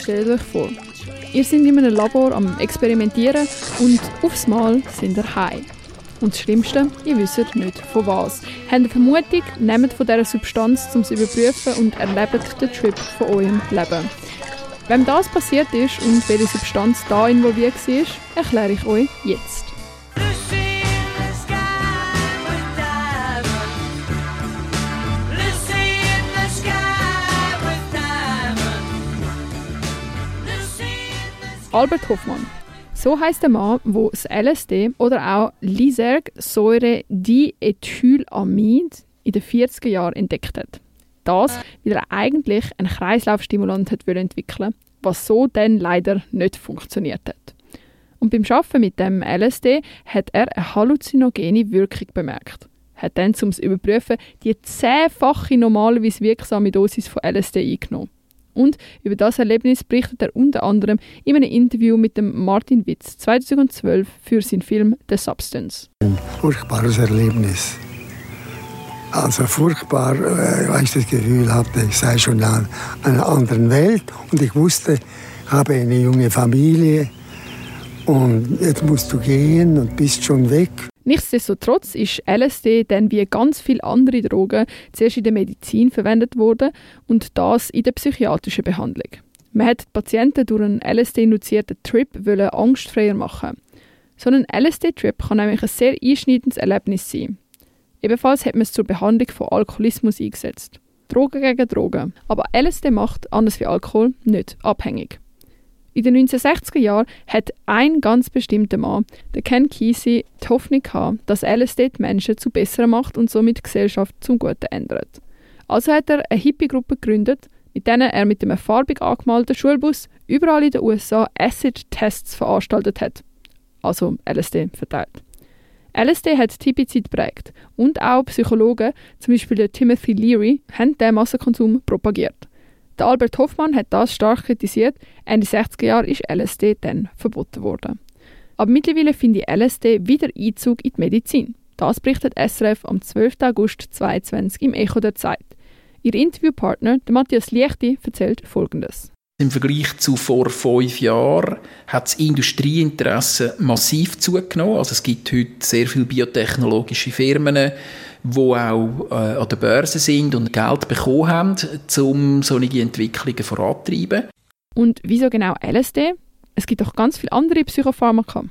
stellt euch vor, ihr seid in einem Labor am Experimentieren und aufs Mal sind ihr heim. Und das Schlimmste, ihr wisst nicht von was. Habt eine Vermutung, nehmt von dieser Substanz, um sie überprüfen und erlebt den Trip von eurem Leben. Wenn das passiert ist und welche Substanz da involviert war, erkläre ich euch jetzt. Albert Hoffmann. So heißt der Mann, der das LSD oder auch Lyserg-Säure-Diethylamid in den 40er Jahren entdeckt hat. Das, weil er eigentlich einen Kreislaufstimulant hat entwickeln was so dann leider nicht funktioniert hat. Und beim Arbeiten mit dem LSD hat er eine halluzinogene Wirkung bemerkt. Hat dann, um es überprüfen, die zehnfache normalerweise wirksame Dosis von LSD eingenommen. Und über das Erlebnis berichtet er unter anderem in einem Interview mit dem Martin Witz 2012 für seinen Film The Substance. Ein furchtbares Erlebnis. Also furchtbar, äh, weil ich das Gefühl hatte, ich sei schon in einer anderen Welt und ich wusste, ich habe eine junge Familie und jetzt musst du gehen und bist schon weg. Nichtsdestotrotz ist LSD dann wie ganz viele andere Drogen zuerst in der Medizin verwendet worden und das in der psychiatrischen Behandlung. Man hat die Patienten durch einen LSD-induzierten Trip angstfreier machen. So ein LSD-Trip kann nämlich ein sehr einschneidendes Erlebnis sein. Ebenfalls hat man es zur Behandlung von Alkoholismus eingesetzt. Drogen gegen Drogen. Aber LSD macht, anders wie Alkohol, nicht abhängig. In den 1960er Jahren hat ein ganz bestimmter Mann, der Ken Kesey, die Hoffnung gehabt, dass LSD die Menschen zu besseren macht und somit die Gesellschaft zum Guten ändert. Also hat er eine Hippie-Gruppe gegründet, mit denen er mit einem farbig angemalten Schulbus überall in den USA Acid-Tests veranstaltet hat. Also LSD verteilt. LSD hat die Hippie-Zeit geprägt und auch Psychologen, der Timothy Leary, haben diesen Massenkonsum propagiert. Der Albert Hoffmann hat das stark kritisiert. Ende 60er Jahre ist LSD dann verboten worden. Aber mittlerweile finde ich LSD wieder Einzug in die Medizin. Das berichtet SRF am 12. August 2022 im Echo der Zeit. Ihr Interviewpartner, der Matthias Liechti, erzählt Folgendes. Im Vergleich zu vor fünf Jahren hat das Industrieinteresse massiv zugenommen. Also es gibt heute sehr viele biotechnologische Firmen, die auch äh, an der Börse sind und Geld bekommen haben, um solche Entwicklungen voranzutreiben. Und wieso genau LSD? Es gibt doch ganz viele andere Psychopharmaka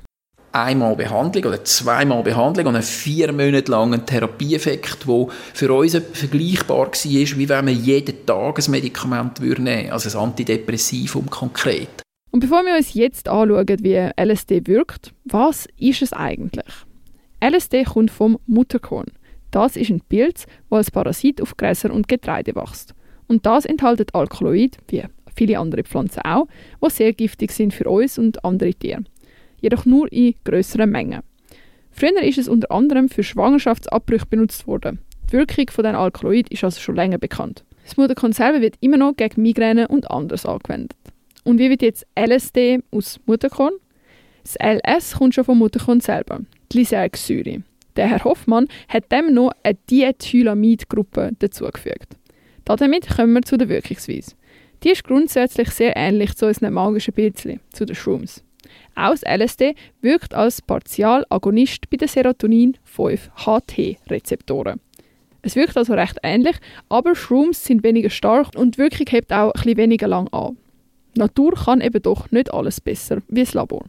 einmal Behandlung oder zweimal Behandlung und einen vier Monate langen Therapieeffekt, der für uns vergleichbar war, wie wenn man jeden Tag ein Medikament nehmen würde, also ein Antidepressivum konkret. Und bevor wir uns jetzt anschauen, wie LSD wirkt, was ist es eigentlich? LSD kommt vom Mutterkorn. Das ist ein Pilz, wo als Parasit auf Gräser und Getreide wächst. Und das enthält Alkaloid, wie viele andere Pflanzen auch, die sehr giftig sind für uns und andere Tiere jedoch nur in größeren Mengen. Früher ist es unter anderem für Schwangerschaftsabbrüche benutzt worden. Die Wirkung von den Alkaloid ist also schon länger bekannt. Das Mutterkonserve wird immer noch gegen Migräne und anderes angewendet. Und wie wird jetzt LSD aus Mutterkorn? Das LS kommt schon vom Mutterkorn selber, die Lysergsäure. Der Herr Hoffmann hat dem noch eine Diethylamid-Gruppe dazugefügt. Damit kommen wir zu der Wirkungsweise. Die ist grundsätzlich sehr ähnlich zu unseren magischen Pilzchen, zu den Shrooms. Auch das LSD wirkt als Partialagonist bei den Serotonin-5-HT-Rezeptoren. Es wirkt also recht ähnlich, aber Shrooms sind weniger stark und die Wirkung hebt auch etwas weniger lang an. Die Natur kann eben doch nicht alles besser wie das Labor.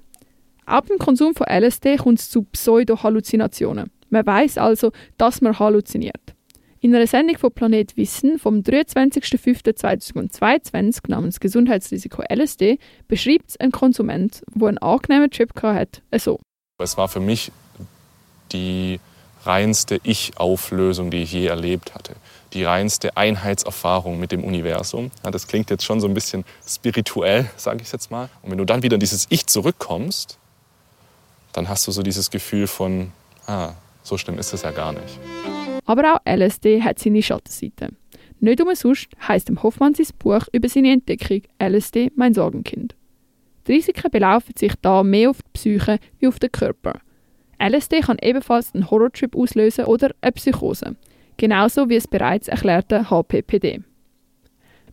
Auch beim Konsum von LSD kommt es zu Pseudo-Halluzinationen. Man weiß also, dass man halluziniert. In einer Sendung von Planet Wissen vom 23.05.2022 namens Gesundheitsrisiko LSD beschreibt es ein Konsument, der einen angenehmen Trip hatte, so. Es war für mich die reinste Ich-Auflösung, die ich je erlebt hatte. Die reinste Einheitserfahrung mit dem Universum. Ja, das klingt jetzt schon so ein bisschen spirituell, sage ich jetzt mal. Und wenn du dann wieder in dieses Ich zurückkommst, dann hast du so dieses Gefühl von, ah, so schlimm ist es ja gar nicht. Aber auch LSD hat seine Schattenseite. Nicht umsonst heisst dem Hoffmann sein Buch über seine Entdeckung LSD mein Sorgenkind. Die Risiken belaufen sich da mehr auf die Psyche wie auf den Körper. LSD kann ebenfalls einen Horrortrip auslösen oder eine Psychose. Genauso wie es bereits erklärte HPPD.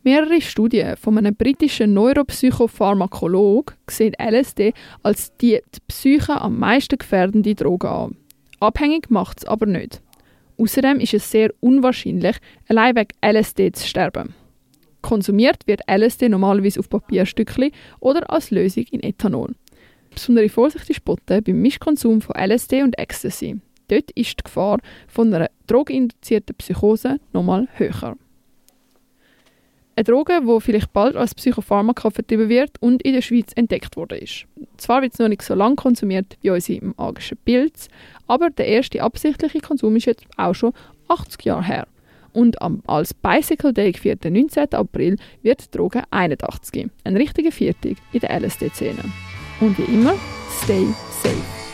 Mehrere Studien von einem britischen Neuropsychopharmakologen sehen LSD als die, die Psyche am meisten gefährdende Droge an. Abhängig macht es aber nicht. Außerdem ist es sehr unwahrscheinlich, allein wegen LSD zu sterben. Konsumiert wird LSD normalerweise auf Papierstückchen oder als Lösung in Ethanol. Besondere Vorsicht ist geboten beim Mischkonsum von LSD und Ecstasy. Dort ist die Gefahr von einer drogeninduzierten Psychose nochmal höher. Eine Droge, die vielleicht bald als Psychopharmaka vertrieben wird und in der Schweiz entdeckt wurde. Zwar wird es noch nicht so lange konsumiert wie unsere magischen Pilze, aber der erste absichtliche Konsum ist jetzt auch schon 80 Jahre her. Und am, als Bicycle Day gefeiert, 19. April, wird die Droge 81. Ein richtiger Viertig in der LSD-Szene. Und wie immer, stay safe.